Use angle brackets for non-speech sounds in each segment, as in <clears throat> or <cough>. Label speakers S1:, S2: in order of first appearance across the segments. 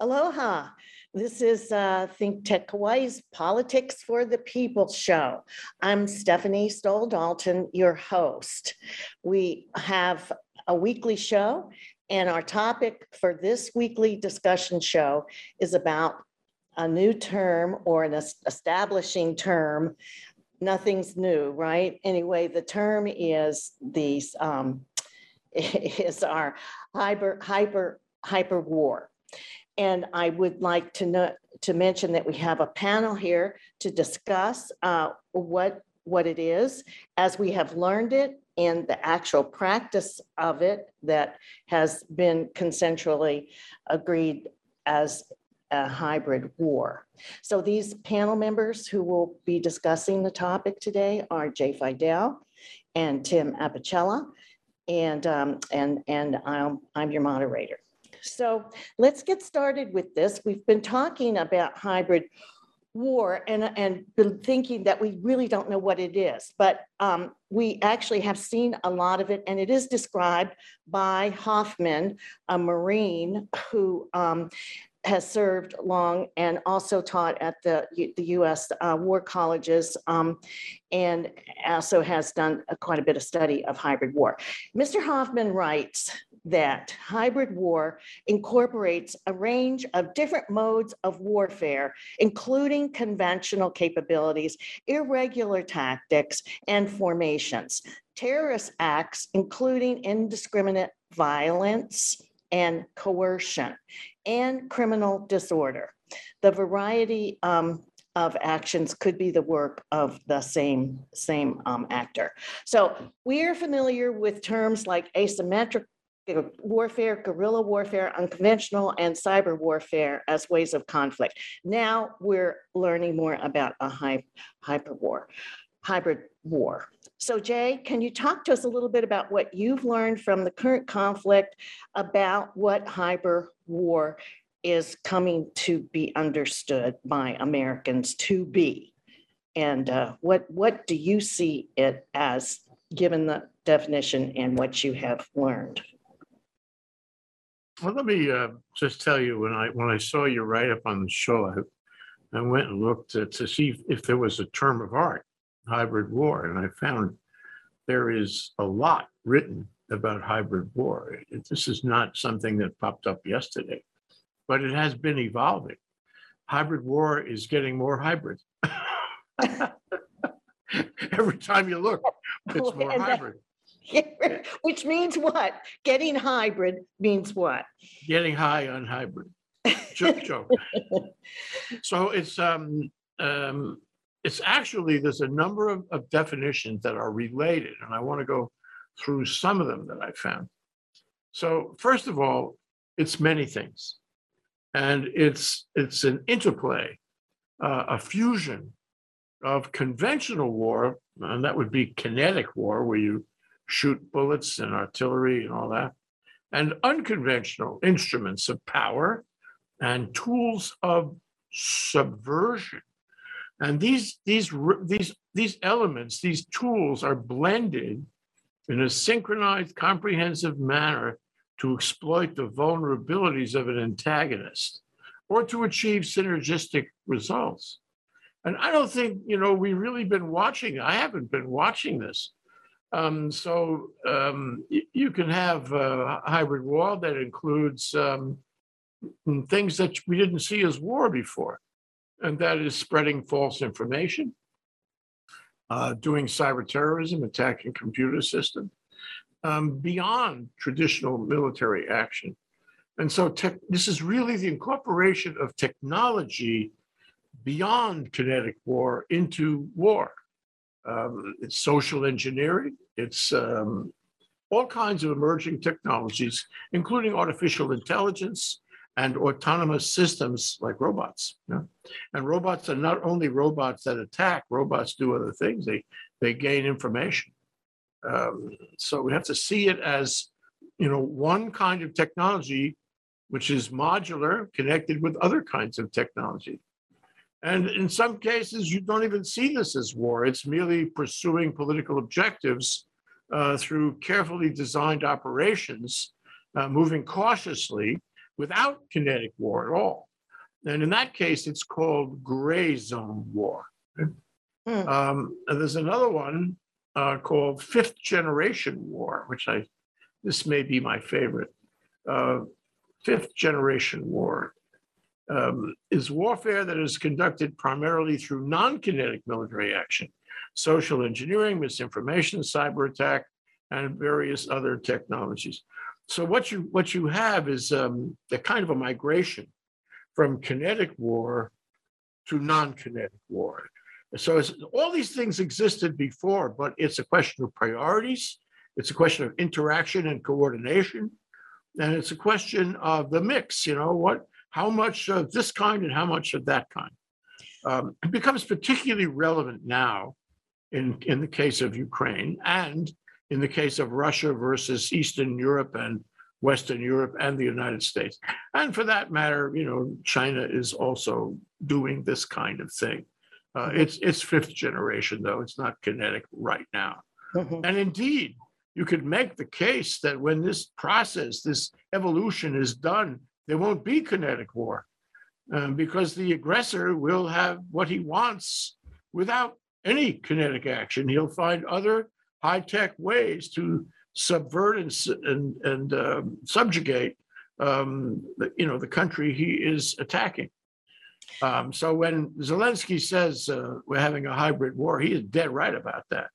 S1: Aloha. This is uh, Think Tech Hawaii's Politics for the People show. I'm Stephanie Stoll Dalton, your host. We have a weekly show, and our topic for this weekly discussion show is about a new term or an establishing term. Nothing's new, right? Anyway, the term is these um, <laughs> is our hyper hyper hyper war. And I would like to know, to mention that we have a panel here to discuss uh, what, what it is as we have learned it and the actual practice of it that has been consensually agreed as a hybrid war. So these panel members who will be discussing the topic today are Jay Fidel and Tim Apicella. And, um, and, and I'm, I'm your moderator. So let's get started with this. We've been talking about hybrid war and, and been thinking that we really don't know what it is, but um, we actually have seen a lot of it, and it is described by Hoffman, a Marine who um, has served long and also taught at the, the US uh, war colleges um, and also has done a- quite a bit of study of hybrid war. Mr. Hoffman writes that hybrid war incorporates a range of different modes of warfare, including conventional capabilities, irregular tactics, and formations, terrorist acts, including indiscriminate violence and coercion, and criminal disorder. The variety um, of actions could be the work of the same, same um, actor. So we are familiar with terms like asymmetric warfare, guerrilla warfare, unconventional, and cyber warfare as ways of conflict. Now we're learning more about a hy- hyper war, hybrid war. So Jay, can you talk to us a little bit about what you've learned from the current conflict about what hyper war is coming to be understood by Americans to be? And uh, what, what do you see it as, given the definition and what you have learned?
S2: Well, let me uh, just tell you, when I, when I saw you write up on the show, I, I went and looked to, to see if- there was a term of art, hybrid war, and I found there is a lot written about hybrid war. This is not something that popped up yesterday, but it has been evolving. Hybrid war is getting more hybrid. <laughs> Every time you look, it's <laughs> more
S1: And
S2: hybrid. <laughs>
S1: Which means what? Getting hybrid means what?
S2: getting high on hybrid. Joke, <laughs> joke. So it's, um, um, it's actually, there's a number of, of definitions that are related, and I want to go through some of them that I found. So first of all, it's many things. And it's, it's an interplay, uh, a fusion of conventional war, and that would be kinetic war, where you shoot bullets and artillery and all that and unconventional instruments of power and tools of subversion. And these, these, these, these elements, these tools are blended in a synchronized, comprehensive manner to exploit the vulnerabilities of an antagonist or to achieve synergistic results. And I don't think, you know, we've really been watching, I haven't been watching this. Um, so um, you can have a hybrid war that includes um, things that we didn't see as war before, and that is spreading false information, uh, doing cyber terrorism, attacking computer systems, um, beyond traditional military action. And so this is really the incorporation of technology beyond kinetic war into war. Um, it's social engineering. It's um, all kinds of emerging technologies, including artificial intelligence and autonomous systems like robots. And robots are not only robots that attack; robots do other things. They they gain information. Um, so we have to see it as, you know, one kind of technology, which is modular, connected with other kinds of technology. And in some cases, you don't even see this as war. It's merely pursuing political objectives uh, through carefully designed operations, uh, moving cautiously, without kinetic war at all. And in that case, it's called gray zone war.
S1: Hmm.
S2: Um, and there's another one uh, called fifth generation war, which I, this may be my favorite. Uh, fifth generation war um, is warfare that is conducted primarily through non-kinetic military action, social engineering, misinformation, cyber attack, and various other technologies. So what you what you have is um, a kind of a migration from kinetic war to non-kinetic war. So all these things existed before, but it's a question of priorities. It's a question of interaction and coordination. And it's a question of the mix, you know, what, how much of this kind and how much of that kind. Um, it becomes particularly relevant now in, in the case of Ukraine and in the case of Russia versus Eastern Europe and Western Europe and the United States. And for that matter, you know, China is also doing this kind of thing. Uh, it's it's fifth generation though; it's not kinetic right now.
S1: Mhm.
S2: And indeed, you could make the case that when this process, this evolution is done, there won't be kinetic war um, because the aggressor will have what he wants without any kinetic action. He'll find other high tech ways to subvert and and, and um, subjugate um, the, you know the country he is attacking. Um, so when Zelensky says uh, we're having a hybrid war, he is dead right about that.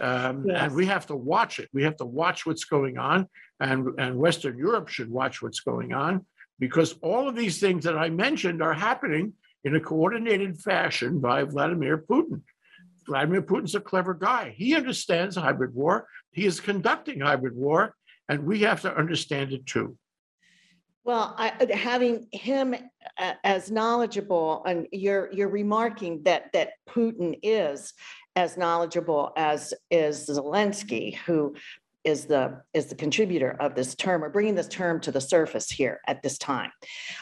S2: Um,
S1: Yes.
S2: And we have to watch it. We have to watch what's going on, and and Western Europe should watch what's going on because all of these things that I mentioned are happening in a coordinated fashion by Vladimir Putin. Vladimir Putin's a clever guy. He understands hybrid war. He is conducting hybrid war, and we have to understand it too.
S1: Well, I, having him uh, as knowledgeable, and you're, you're remarking that, that Putin is as knowledgeable as is Zelensky, who is the, is the contributor of this term, or bringing this term to the surface here at this time.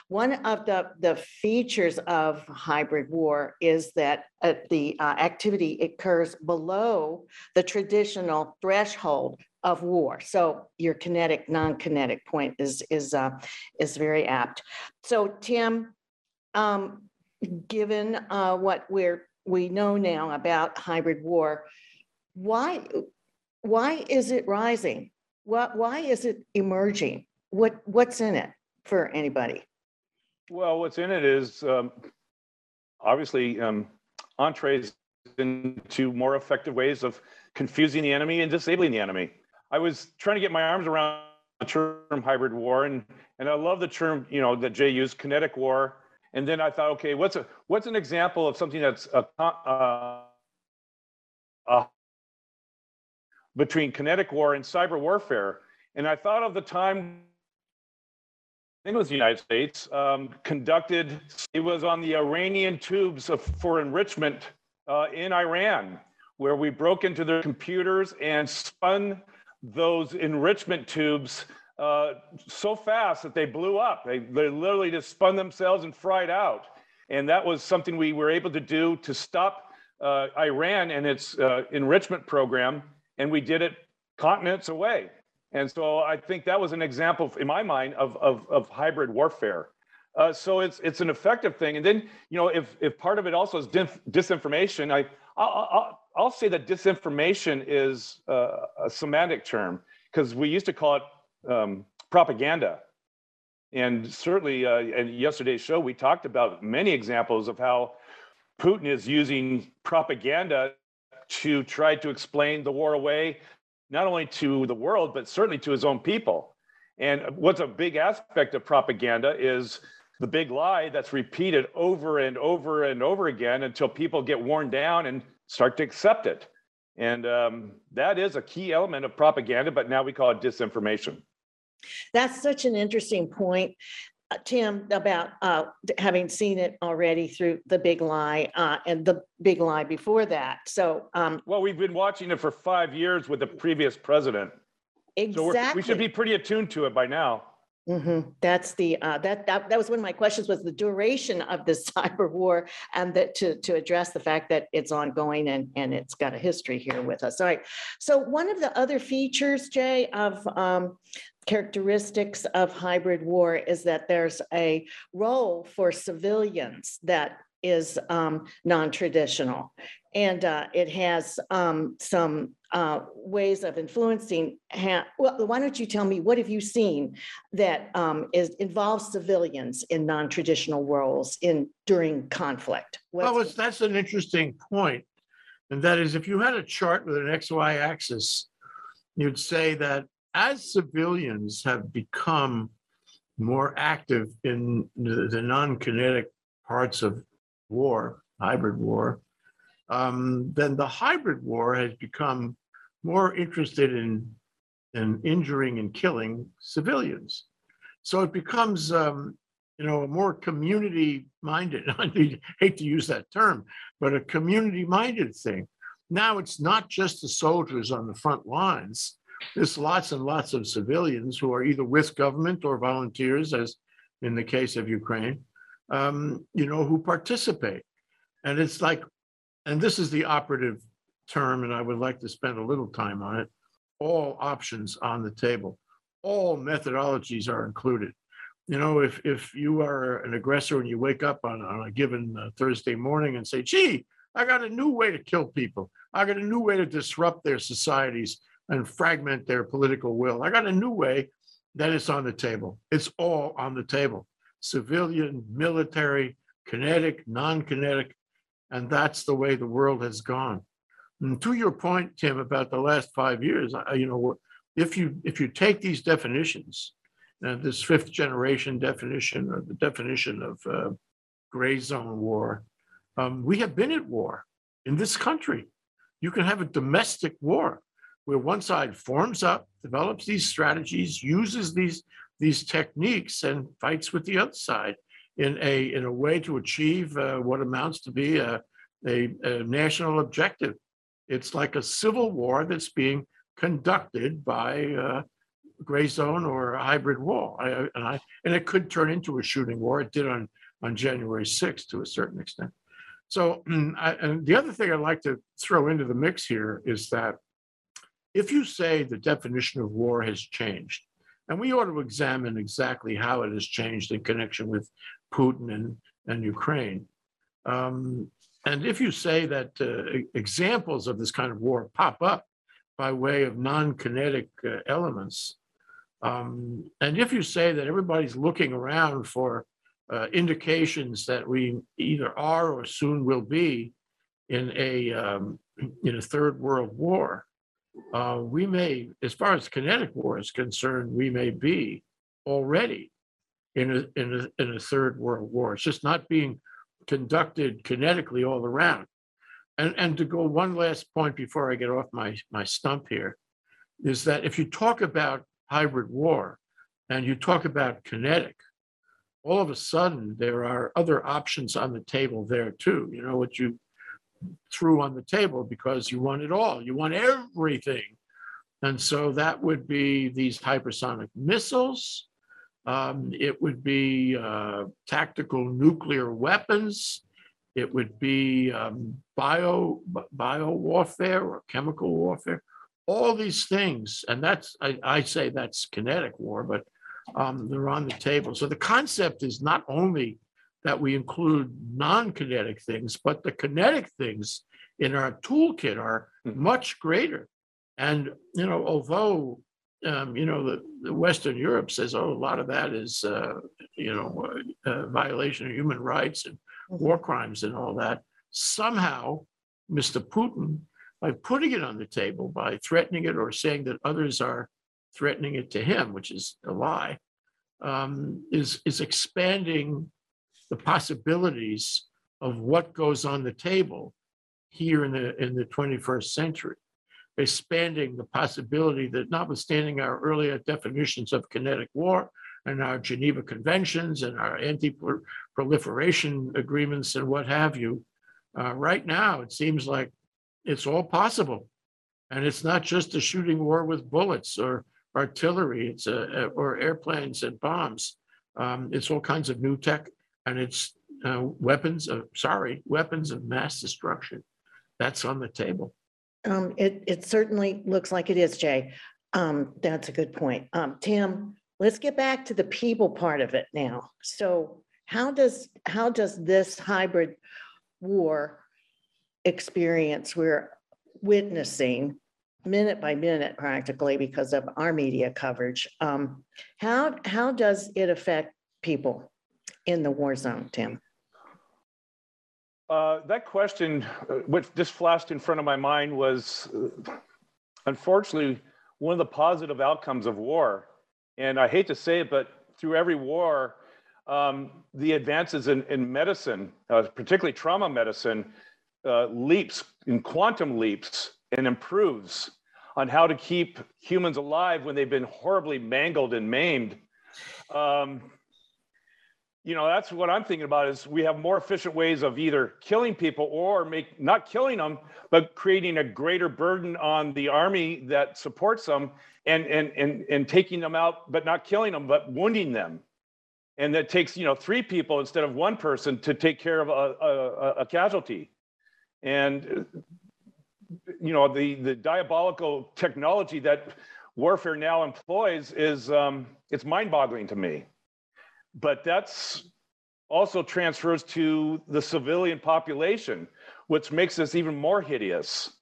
S1: One of the, the features of hybrid war is that uh, the uh, activity occurs below the traditional threshold of war. So your kinetic, non-kinetic point is, is, uh, is very apt. So Tim, um, given, uh, what we're, we know now about hybrid war, why, why is it rising? What, why is it emerging? What, what's in it for anybody?
S3: Well, what's in it is um, obviously um, entrees into more effective ways of confusing the enemy and disabling the enemy. I was trying to get my arms around the term hybrid war, and and I love the term you know that Jay used, kinetic war. And then I thought, okay, what's a what's an example of something that's a, uh, uh, between kinetic war and cyber warfare? And I thought of the time I think it was the United States, um, conducted, it was on the Iranian tubes of, for enrichment uh, in Iran, where we broke into their computers and spun those enrichment tubes uh, so fast that they blew up. They, they literally just spun themselves and fried out. And that was something we were able to do to stop uh, Iran and its uh, enrichment program. And we did it continents away. And so I think that was an example, in my mind, of, of, of hybrid warfare. Uh, so it's it's an effective thing. And then you know if if part of it also is dis- disinformation, I I'll, I'll, I'll say that disinformation is uh, a semantic term because we used to call it um, propaganda. And certainly, uh, in yesterday's show, we talked about many examples of how Putin is using propaganda to try to explain the war away, not only to the world, but certainly to his own people. And what's a big aspect of propaganda is the big lie that's repeated over and over and over again until people get worn down and start to accept it. And um, that is a key element of propaganda, but now we call it disinformation.
S1: That's such an interesting point, uh, Tim, about uh, having seen it already through the big lie uh, and the big lie before that. So um,
S3: Well, we've been watching it for five years with the previous president. So we're,
S1: exactly.
S3: we should be pretty attuned to it by now.
S1: Mhm. That's the, uh, that, that, that was one of my questions was the duration of this <laughs> cyber war and that to, to address the fact that it's ongoing and, and it's got a history here with us. All right. So one of the other features, Jay, of, um, characteristics of hybrid war is that there's a role for civilians that is um, non-traditional. And uh, it has um, some uh, ways of influencing. ha- Well, why don't you tell me, what have you seen that um, is involves civilians in non-traditional roles in during conflict?
S2: Well,
S1: What's-
S2: it's, that's an interesting. And that is, if you had a chart with an XY axis, you'd say that as civilians have become more active in the, the non-kinetic parts of war, hybrid war, um, then the hybrid war has become more interested in, in injuring and killing civilians. So it becomes, um, you know, a more community minded. <laughs> I hate to use that term, but a community minded thing. Now it's not just the soldiers on the front lines. There's lots and lots of civilians who are either with government or volunteers, as in the case of Ukraine, um, you know, who participate. And it's like, and this is the operative term, and I would like to spend a little time on it. All options on the table, all methodologies are included. You know, if if you are an aggressor and you wake up on, on a given uh, Thursday morning and say, "Gee, I got a new way to kill people. I got a new way to disrupt their societies and fragment their political will. I got a new way." Then it's on the table. It's all on the table. Civilian, military, kinetic, non-kinetic, and that's the way the world has gone. And to your point, Tim, about the last five years, I- you know, if you if you take these definitions, uh, this fifth generation definition or the definition of uh, gray zone war, um, we have been at war in this country. You can have a domestic war where one side forms up, develops these strategies, uses these these techniques, and fights with the other side in a in a way to achieve uh, what amounts to be a, a, a national objective. It's like a civil war that's being conducted by uh, gray zone or a hybrid war. I, and I and it could turn into a shooting war. It did on on January 6th to a certain extent. So, <clears throat> I, and the other thing I'd like to throw into the mix here is that if you say the definition of war has changed, and we ought to examine exactly how it has changed in connection with Putin and, and Ukraine. Um, and if you say that uh, examples of this kind of war pop up by way of non-kinetic uh, elements, um, and if you say that everybody's looking around for uh, indications that we either are or soon will be in a um, in a third world war, uh, we may, as far as kinetic war is concerned, we may be already in a in a in a third world war. It's just not being conducted kinetically all around. And and to go one last point before I get off my my stump here, is that if you talk about hybrid war and you talk about kinetic, all of a sudden there are other options on the table there too. You know what you threw on the table because you want it all. You want everything. And so that would be these hypersonic missiles. Um, it would be uh, tactical nuclear weapons. It would be um, bio bio warfare or chemical warfare. All these things, and that's I, I say that's kinetic war, but um, they're on the table. So the concept is not only that we include non-kinetic things, but the kinetic things in our toolkit are
S3: Mhm.
S2: much greater. And you know, although um, you know the, the Western Europe says, oh, a lot of that is uh, you know uh, uh, violation of human rights and war crimes and all that. Somehow, Mr. Putin, by putting it on the table, by threatening it or saying that others are threatening it to him, which is a lie, um, is is expanding the possibilities of what goes on the table here in the in the 21st century, expanding the possibility that notwithstanding our earlier definitions of kinetic war and our Geneva Conventions and our anti-proliferation agreements and what have you, uh, right now it seems like it's all possible, and it's not just a shooting war with bullets or artillery, it's a, or airplanes and bombs. Um, it's all kinds of new tech and it's uh, weapons of, sorry, weapons of mass destruction. That's on the table.
S1: Um, it, it certainly looks like it is, Jay. Um, that's a good point. Um, Tim, let's get back to the people part of it now. So how does, how does this hybrid war experience we're witnessing minute by minute practically because of our media coverage, um, how, how does it affect people in the war zone, Tim?
S3: Uh, that question, uh, what just flashed in front of my mind was uh, unfortunately one of the positive outcomes of war. And I hate to say it, but through every war, um, the advances in, in medicine, uh, particularly trauma medicine, uh, leaps in quantum leaps and improves on how to keep humans alive when they've been horribly mangled and maimed. Um, you know, that's what I'm thinking about is we have more efficient ways of either killing people or make not killing them, but creating a greater burden on the army that supports them and and and and taking them out, but not killing them, but wounding them. And that takes, you know, three people instead of one person to take care of a, a, a casualty. And you know, the the diabolical technology that warfare now employs is um, it's mind-boggling to me but that's also transfers to the civilian population, which makes this even more hideous,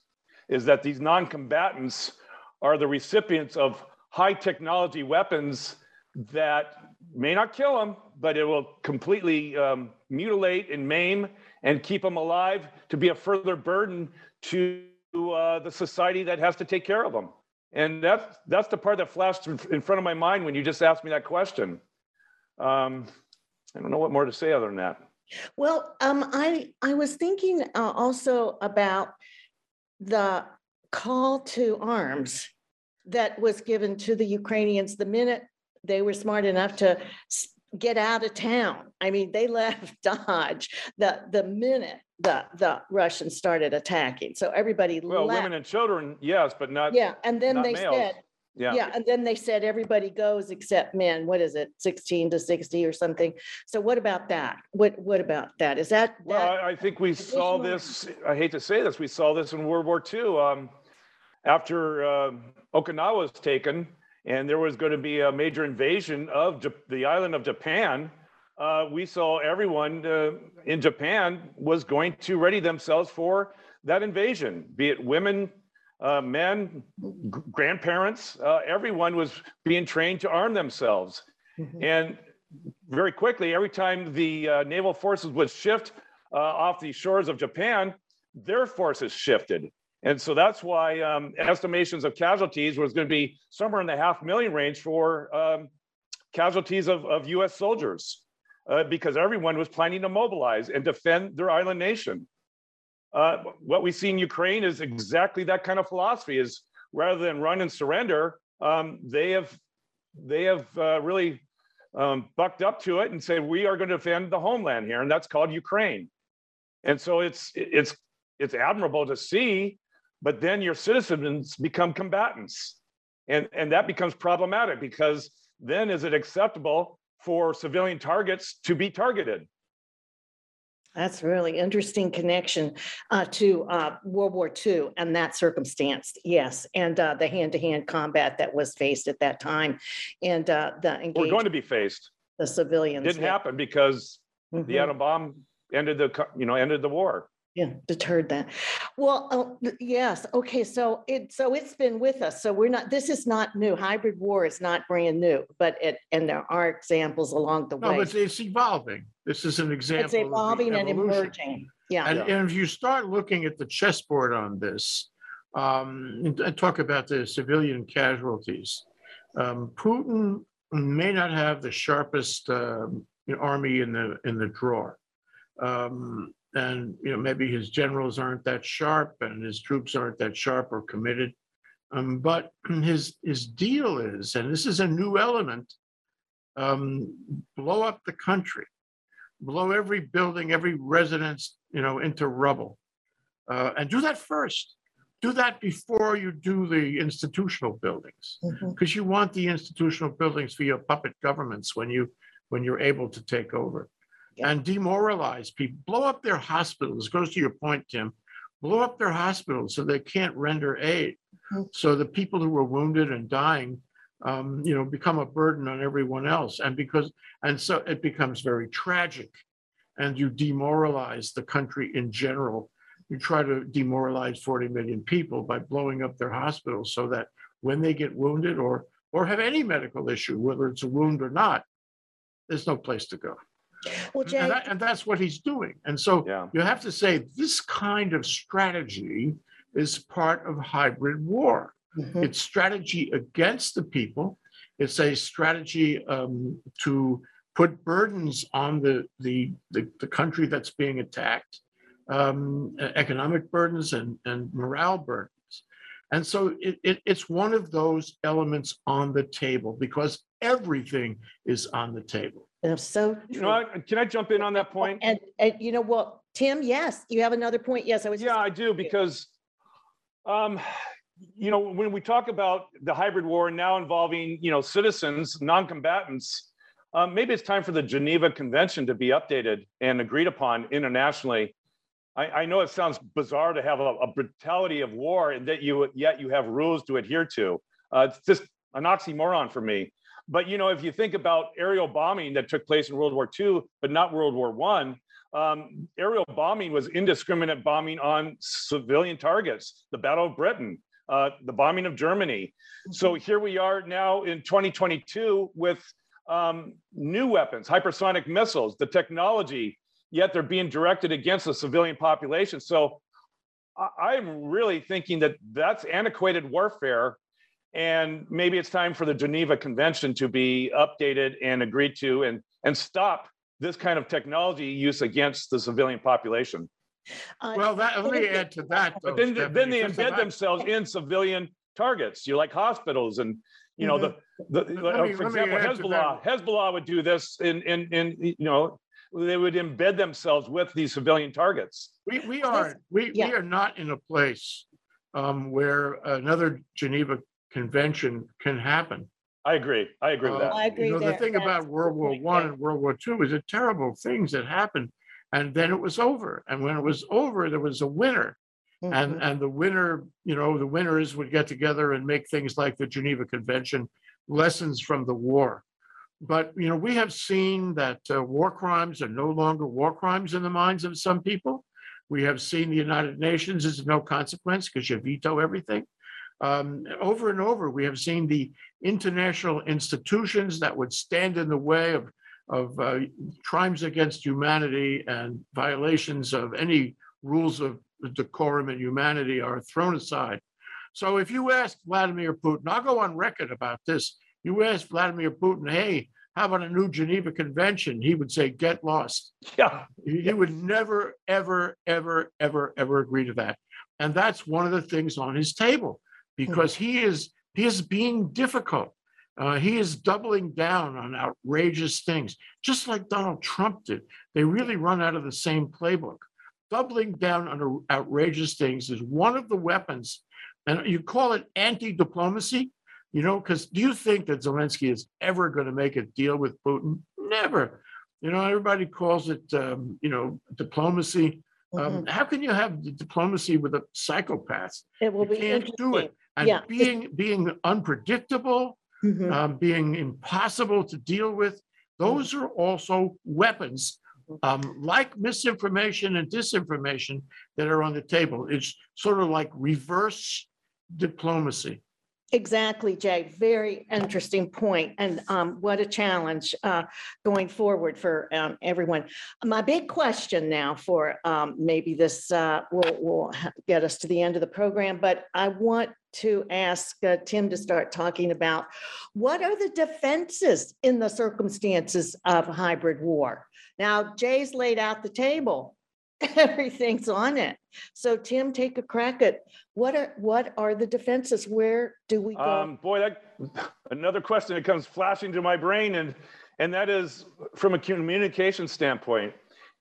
S3: is that these non-combatants are the recipients of high technology weapons that may not kill them, but it will completely um, mutilate and maim and keep them alive to be a further burden to uh, the society that has to take care of them. And that's, that's the part that flashed in front of my mind when you just asked me that question. Um, I don't know what more to say other than that.
S1: Well, um, I, I was thinking uh, also about the call to arms that was given to the Ukrainians the minute they were smart enough to get out of town. I mean, they <laughs> left Dodge the, the minute the, the Russians started attacking. So everybody left.
S3: Well, women and children, yes, but not,
S1: Yeah, and then they
S3: males.
S1: said,
S3: yeah.
S1: yeah, and then they said everybody goes except men. What is it, sixteen to sixty or something? So what about that? What, what about that? Is that?
S3: Well,
S1: that-
S3: I, I think we saw this, I hate to say this, we saw this in World War II. Um, after um Okinawa was taken and there was going to be a major invasion of Jap- the island of Japan, uh, we saw everyone uh, in Japan was going to ready themselves for that invasion, be it women, uh, men, g- grandparents, uh, everyone was being trained to arm themselves.
S1: Mhm.
S3: And very quickly, every time the uh, naval forces would shift uh, off the shores of Japan, their forces shifted. And so that's why um, estimations of casualties was going to be somewhere in the half million range for um, casualties of, of US soldiers, uh, because everyone was planning to mobilize and defend their island nation. Uh, what we see in Ukraine is exactly that kind of philosophy is rather than run and surrender, um, they have they have uh, really um, bucked up to it and said we are going to defend the homeland here, and that's called Ukraine. And so it's it's it's admirable to see, but then your citizens become combatants, and and that becomes problematic because then is it acceptable for civilian targets to be targeted?
S1: That's really interesting connection uh, to uh, World War II and that circumstance. Yes, and uh, the hand-to-hand combat that was faced at that time, and uh, the
S3: We're going to be faced.
S1: the civilians.
S3: Didn't
S1: yeah.
S3: happen because the
S1: Mhm.
S3: atom bomb ended the you know ended the war.
S1: Yeah, deterred that. Well, th- yes, okay, so it, so it's been with us, so we're not, this is not new. Hybrid war is not brand new, but it, and there are examples along the
S2: No,
S1: way.
S2: but it's evolving. This is an example.
S1: It's evolving and emerging, yeah.
S2: And, and if you start looking at the chessboard on this, um, and- and talk about the civilian casualties, um, Putin may not have the sharpest, um, you know, army in the, in the drawer. Um, and, you know, maybe his generals aren't that sharp and his troops aren't that sharp or committed. Um, but <clears throat> his, his deal is, and this is a new element, um, blow up the country blow every building, every residence, you know, into rubble. Uh, and do that first. Do that before you do the institutional buildings,
S1: Mhm.
S2: because you want the institutional buildings for your puppet governments when you, when you're able to take over.
S1: Yeah.
S2: And demoralize people, blow up their hospitals, goes to your point, Tim. blow up their hospitals so they can't render aid.
S1: Mhm.
S2: So the people who were wounded and dying, um, you know, become a burden on everyone else. And because, and so it becomes very tragic. And you demoralize the country in general. You try to demoralize 40 million people by blowing up their hospitals so that when they get wounded or or have any medical issue, whether it's a wound or not, there's no place to go.
S1: Well,
S2: And, that- and that's what he's doing. And so
S3: Yeah.
S2: you have to say this kind of strategy is part of hybrid war.
S1: Mhm.
S2: It's strategy against the people. It's a strategy um, to put burdens on the, the, the, the country that's being attacked, um, economic burdens and, and morale burdens. And so it, it, it's one of those elements on the table because everything is on the table.
S1: It's so
S3: You
S1: true.
S3: know, what? can I jump in on that point?
S1: And, and you know what, Tim, yes, you have another point. Yes, I was. just-
S3: Yeah, I do, because, um, you know, when we talk about the hybrid war now involving, you know, citizens, non-combatants, um, maybe it's time for the Geneva Convention to be updated and agreed upon internationally. I, I know it sounds bizarre to have a, a brutality of war and that you, yet you have rules to adhere to. Uh, it's just an oxymoron for me. But, you know, if you think about aerial bombing that took place in World War II, but not World War One, um, aerial bombing was indiscriminate bombing on civilian targets, the Battle of Britain, uh, the bombing of Germany. So here we are now in 2022 with um, new weapons, hypersonic missiles, the technology, yet they're being directed against the civilian population. So I'm really thinking that that's antiquated warfare. And maybe it's time for the Geneva Convention to be updated and agreed to and, and stop this kind of technology use against the civilian population.
S1: Uh,
S2: Well, that, let me add to that.
S3: But
S2: though,
S3: then, then
S2: Stephanie,
S3: they embed
S2: I-
S3: themselves in civilian targets, you like hospitals and, you know, the, the, uh,
S2: me-
S3: for example, Hezbollah, Hezbollah would do this in, in, in, you know, they would embed themselves with these civilian targets.
S2: We, we are, we, we are not in a place um, where another Geneva Convention can happen.
S3: I agree. I agree with
S2: Uh,
S3: that.
S1: I agree
S2: You know, the
S1: there.
S2: thing
S1: That's
S2: about
S1: a
S2: World
S1: good
S2: War
S1: point,
S2: One
S1: Jay.
S2: and World War Two is the terrible things that happened. And then it was over. And when it was over, there was a winner. And,
S1: Mhm.
S2: and the winner, you know, the winners would get together and make things like the Geneva Convention, lessons from the war. But, you know, we have seen that uh, war crimes are no longer war crimes in the minds of some people. We have seen the United Nations is no consequence because you veto everything. Um, over and over, we have seen the international institutions that would stand in the way of, of uh, crimes against humanity and violations of any rules of decorum and humanity are thrown aside. So if you ask Vladimir Putin, I'll go on record about this. You ask Vladimir Putin, hey, how about a new Geneva Convention? He would say, get lost.
S3: Yeah.
S2: He he would never, ever, ever, ever, ever agree to that. And that's one of the things on his table because he is he is being difficult. Uh, he is doubling down on outrageous things, just like Donald Trump did. They really run out of the same playbook. Doubling down on outrageous things is one of the weapons, and you call it anti-diplomacy. You know, because do you think that Zelensky is ever going to make a deal with Putin? Never. You know, everybody calls it, um, you know, diplomacy. Um, how can you have diplomacy with a psychopath?
S1: It will
S2: You
S1: be
S2: can't do it. And
S1: Yeah.
S2: being being unpredictable,
S1: Mhm.
S2: um, being impossible to deal with, those are also weapons, um, like misinformation and disinformation that are on the table. It's sort of like reverse diplomacy.
S1: Exactly, Jay. Very interesting point, and um, what a challenge uh, going forward for um, everyone. My big question now for um, maybe this uh, will will get us to the end of the program, but I want to ask uh, Tim to start talking about what are the defenses in the circumstances of hybrid war. Now, Jay's laid out the table. <laughs> Everything's on it. So Tim, take a crack at what are, what are the defenses? Where do we go?
S3: Um, boy, that another question that comes flashing to my brain, and and that is from a communication standpoint.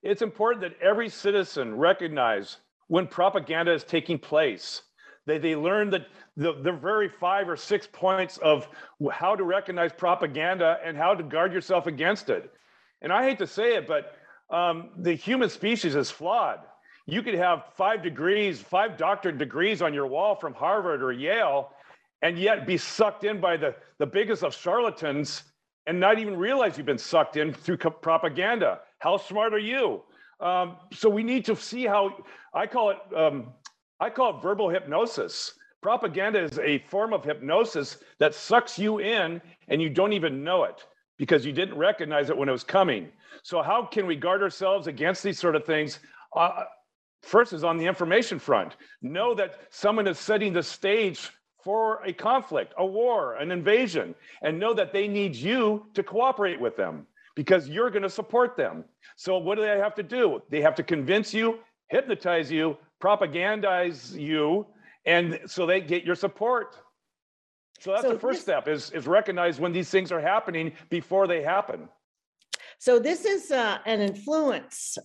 S3: It's important that every citizen recognize when propaganda is taking place. They, they learn that the, the very five or six points of how to recognize propaganda and how to guard yourself against it. And I hate to say it, but um, the human species is flawed. you could have five degrees, five doctorate degrees on your wall from Harvard or Yale, and yet be sucked in by the, the biggest of charlatans and not even realize you've been sucked in through co- propaganda. How smart are you? Um, so we need to see how I call it. Um, I call it verbal hypnosis. Propaganda is a form of hypnosis that sucks you in, and you don't even know it because you didn't recognize it when it was coming. So how can we guard ourselves against these sort of things? Uh, first is on the information front. Know that someone is setting the stage for a conflict, a war, an invasion, and know that they need you to cooperate with them because you're going to support them. So, what do they have to do? They have to convince you, hypnotize you, propagandize you, and so they get your support. So that's
S1: So
S3: the first step is, is recognize when these things are happening before they happen.
S1: So this is uh, an influence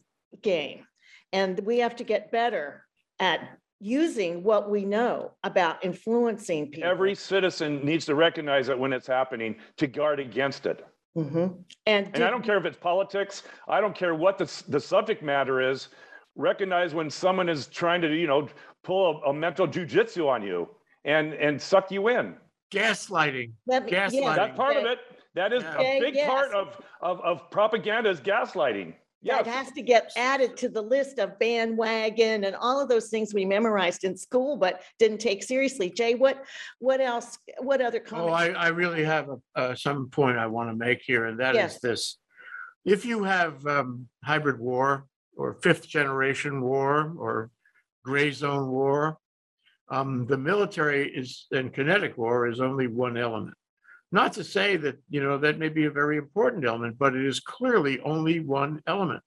S1: game, and we have to get better at using what we know about influencing people.
S3: Every citizen needs to recognize it when it's happening to guard against it.
S1: Mhm. And.
S3: And I don't care if it's politics, I don't care what the, the subject matter is. Recognize when someone is trying to, you know, pull a, a mental jujitsu on you and, and suck you in.
S2: Gaslighting.
S1: Let me- yeah,
S2: gaslighting.
S3: That's part of it. That is
S2: Yeah.
S3: a
S1: Okay,
S3: big part
S1: yes.
S3: of, of, of propaganda is gaslighting.
S1: That
S3: Yes,
S1: has to get added to the list of bandwagon and all of those things we memorized in school, but didn't take seriously. Jay, what, what else, what other
S2: Oh, I. I really have a- uh, some point I want to make here, and that
S1: Yes.
S2: is this. If you have um, hybrid war or fifth generation war or gray zone war, um, the military is, and kinetic war is only one element. Not to say that, you know, that may be a very important element, but it is clearly only one element.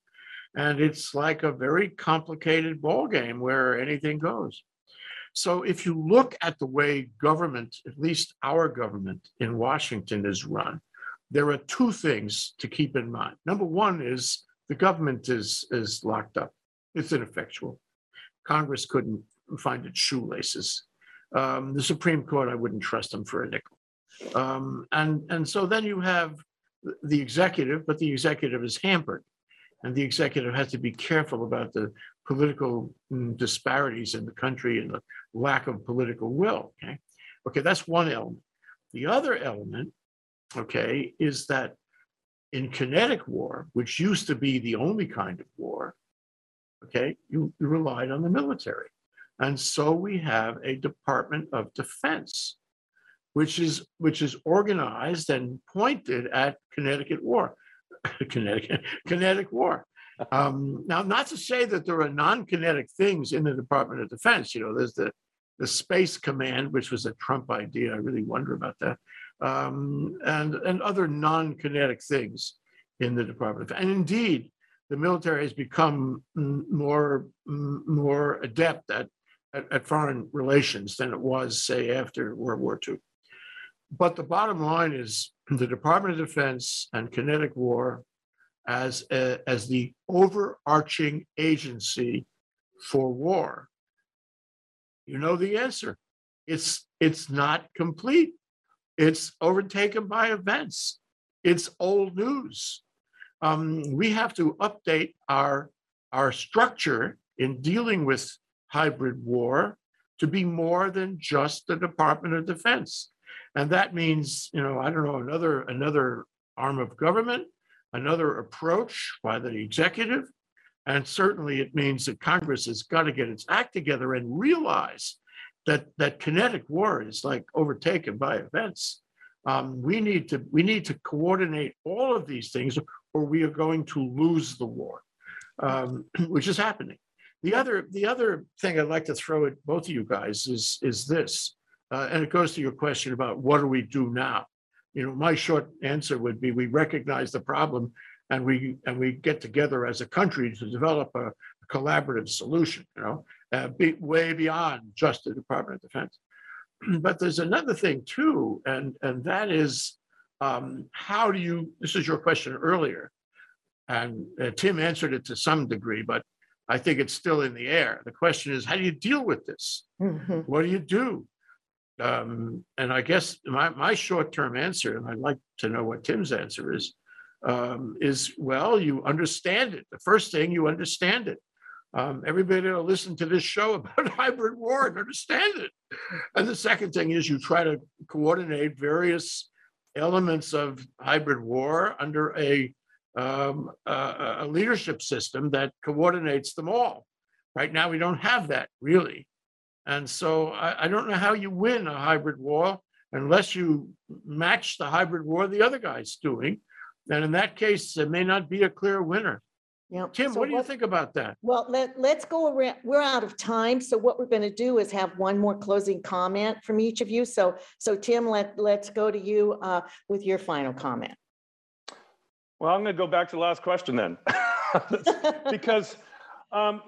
S2: And it's like a very complicated ball game where anything goes. So if you look at the way government, at least our government in Washington is run, there are two things to keep in mind. Number one is the government is is locked up. It's ineffectual. Congress couldn't find its shoelaces. Um, the Supreme Court, I wouldn't trust them for a nickel. Um, and and so then you have the- executive, but the executive is hampered, and the executive has to be careful about the political mm, disparities in the country and the lack of political will. Okay, okay, that's one element. The other element, okay, is that in kinetic war, which used to be the only kind of war, okay, you, you relied on the military. And so we have a Department of Defense, which is which is organized and pointed at Connecticut War, <laughs> Connecticut, kinetic war. Um, now, not to say that there are non-kinetic things in the Department of Defense. You know, there's the the Space Command, which was a Trump idea. I really wonder about that, um, and and other non-kinetic things in the Department of. And indeed, the military has become more more adept at, at at foreign relations than it was, say, after World War II. But the bottom line is the Department of Defense and kinetic war as a, as the overarching agency for war. You know the answer. It's it's not complete. It's overtaken by events. It's old news. Um, we have to update our our structure in dealing with hybrid war to be more than just the Department of Defense. And that means, you know, I don't know, another another arm of government, another approach by the executive. And certainly it means that Congress has got to get its act together and realize that that kinetic war is like overtaken by events. Um, we need to we need to coordinate all of these things, or we are going to lose the war, um, <clears throat> which is happening. The other the other thing I'd like to throw at both of you guys is is this, uh, and it goes to your question about what do we do now. You know, my short answer would be we recognize the problem and we and we get together as a country to develop a, collaborative solution. You know, uh, be, way beyond just the Department of Defense. <clears throat> But there's another thing too, and and that is um, how do you? This is your question earlier, and uh, Tim answered it to some degree, but I think it's still in the air. The question is, how do you deal with this?
S1: Mhm.
S2: What do you do? Um, and I guess my, my short-term answer, and I'd like to know what Tim's answer is, um, is, well, you understand it. The first thing, you understand it. Um, everybody that'll listen to this show <laughs> about hybrid war and understand it. And the second thing is you try to coordinate various elements of hybrid war under a um, a, a leadership system that coordinates them all. Right now, we don't have that really. And so I, I don't know how you win a hybrid war unless you match the hybrid war the other guy's doing. And in that case, there may not be a clear winner.
S1: Yeah.
S2: Tim,
S1: So
S2: what do you think about that?
S1: Well, let, let's go around, we're out of time, so what we're going to do is have one more closing comment from each of you. So, so Tim, let, let's go to you uh, with your final comment.
S3: Well, I'm going to go back to the last question then. <laughs> because um,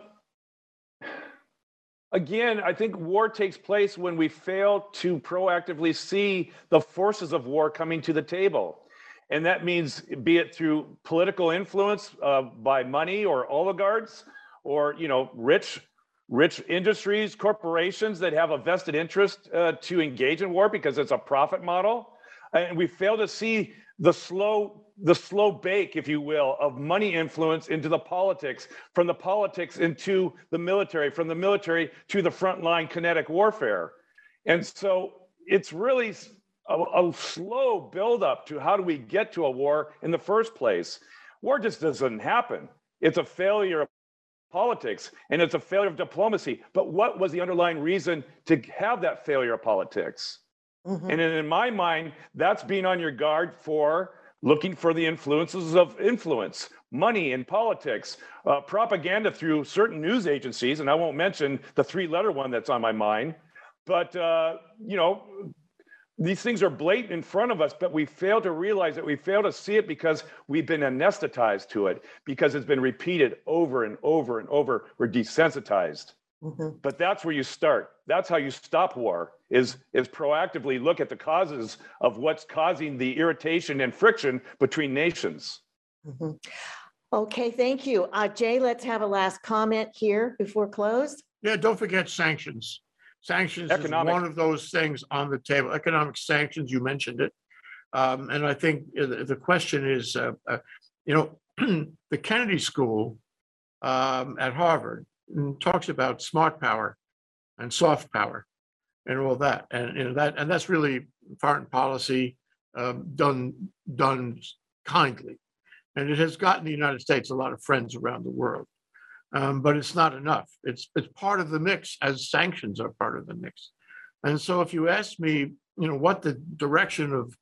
S3: again, I think war takes place when we fail to proactively see the forces of war coming to the table. And that means be it through political influence uh, by money or oligarchs or, you know, rich rich industries, corporations that have a vested interest uh, to engage in war because it's a profit model. And we fail to see the slow the slow bake, if you will, of money influence into the politics, from the politics into the military, from the military to the frontline kinetic warfare. And so it's really a, a slow buildup to how do we get to a war in the first place. War just doesn't happen. It's a failure of politics and it's a failure of diplomacy. But what was the underlying reason to have that failure of politics?
S1: Mhm.
S3: And in my mind, that's being on your guard for looking for the influences of influence, money in politics, uh, propaganda through certain news agencies. And I won't mention the three letter one that's on my mind. But, uh, you know, these things are blatant in front of us, but we fail to realize it. We fail to see it because we've been anesthetized to it, because it's been repeated over and over and over. We're desensitized.
S1: Mhm.
S3: But that's where you start. That's how you stop war is, is proactively look at the causes of what's causing the irritation and friction between nations.
S1: Mhm. Okay, thank you. Uh, Jay, let's have a last comment here before close.
S2: Yeah, don't forget sanctions. Sanctions is one of those things on the table. Economic sanctions, you mentioned it. Um, and I think uh, the, the question is, uh, uh, you know, <clears throat> the Kennedy School um, at Harvard talks about smart power and soft power and all that. And, you know, that, and that's really foreign policy um, done, done kindly. And it has gotten the United States a lot of friends around the world. Um, but it's not enough. It's it's part of the mix as sanctions are part of the mix. And so if you ask me, you know, what the direction of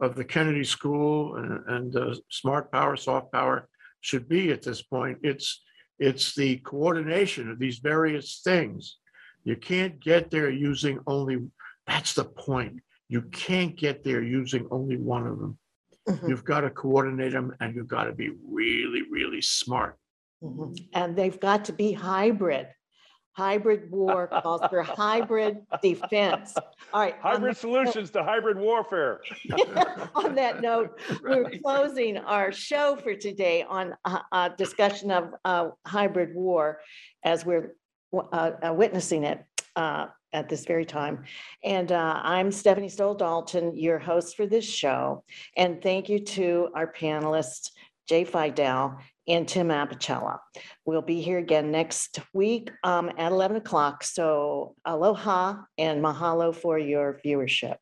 S2: of the Kennedy School and, and uh, smart power, soft power should be at this point, it's it's the coordination of these various things. You can't get there using only. That's the point. You can't get there using only one of them.
S1: Mhm,
S2: You've got to coordinate them, and you've got to be really, really smart.
S1: mhm. And they've got to be hybrid. Hybrid war calls for hybrid defense. All right. on
S3: Hybrid solutions to hybrid warfare. <laughs>
S1: On that note, we're closing our show for today on a, a discussion of uh, hybrid war as we're uh, uh, witnessing it uh, at this very time. And uh, I'm Stephanie Stoll Dalton, your host for this show. And thank you to our panelists, Jay Fidell and Tim Apicella. We'll be here again next week um, at 11 o'clock. So aloha and mahalo for your viewership.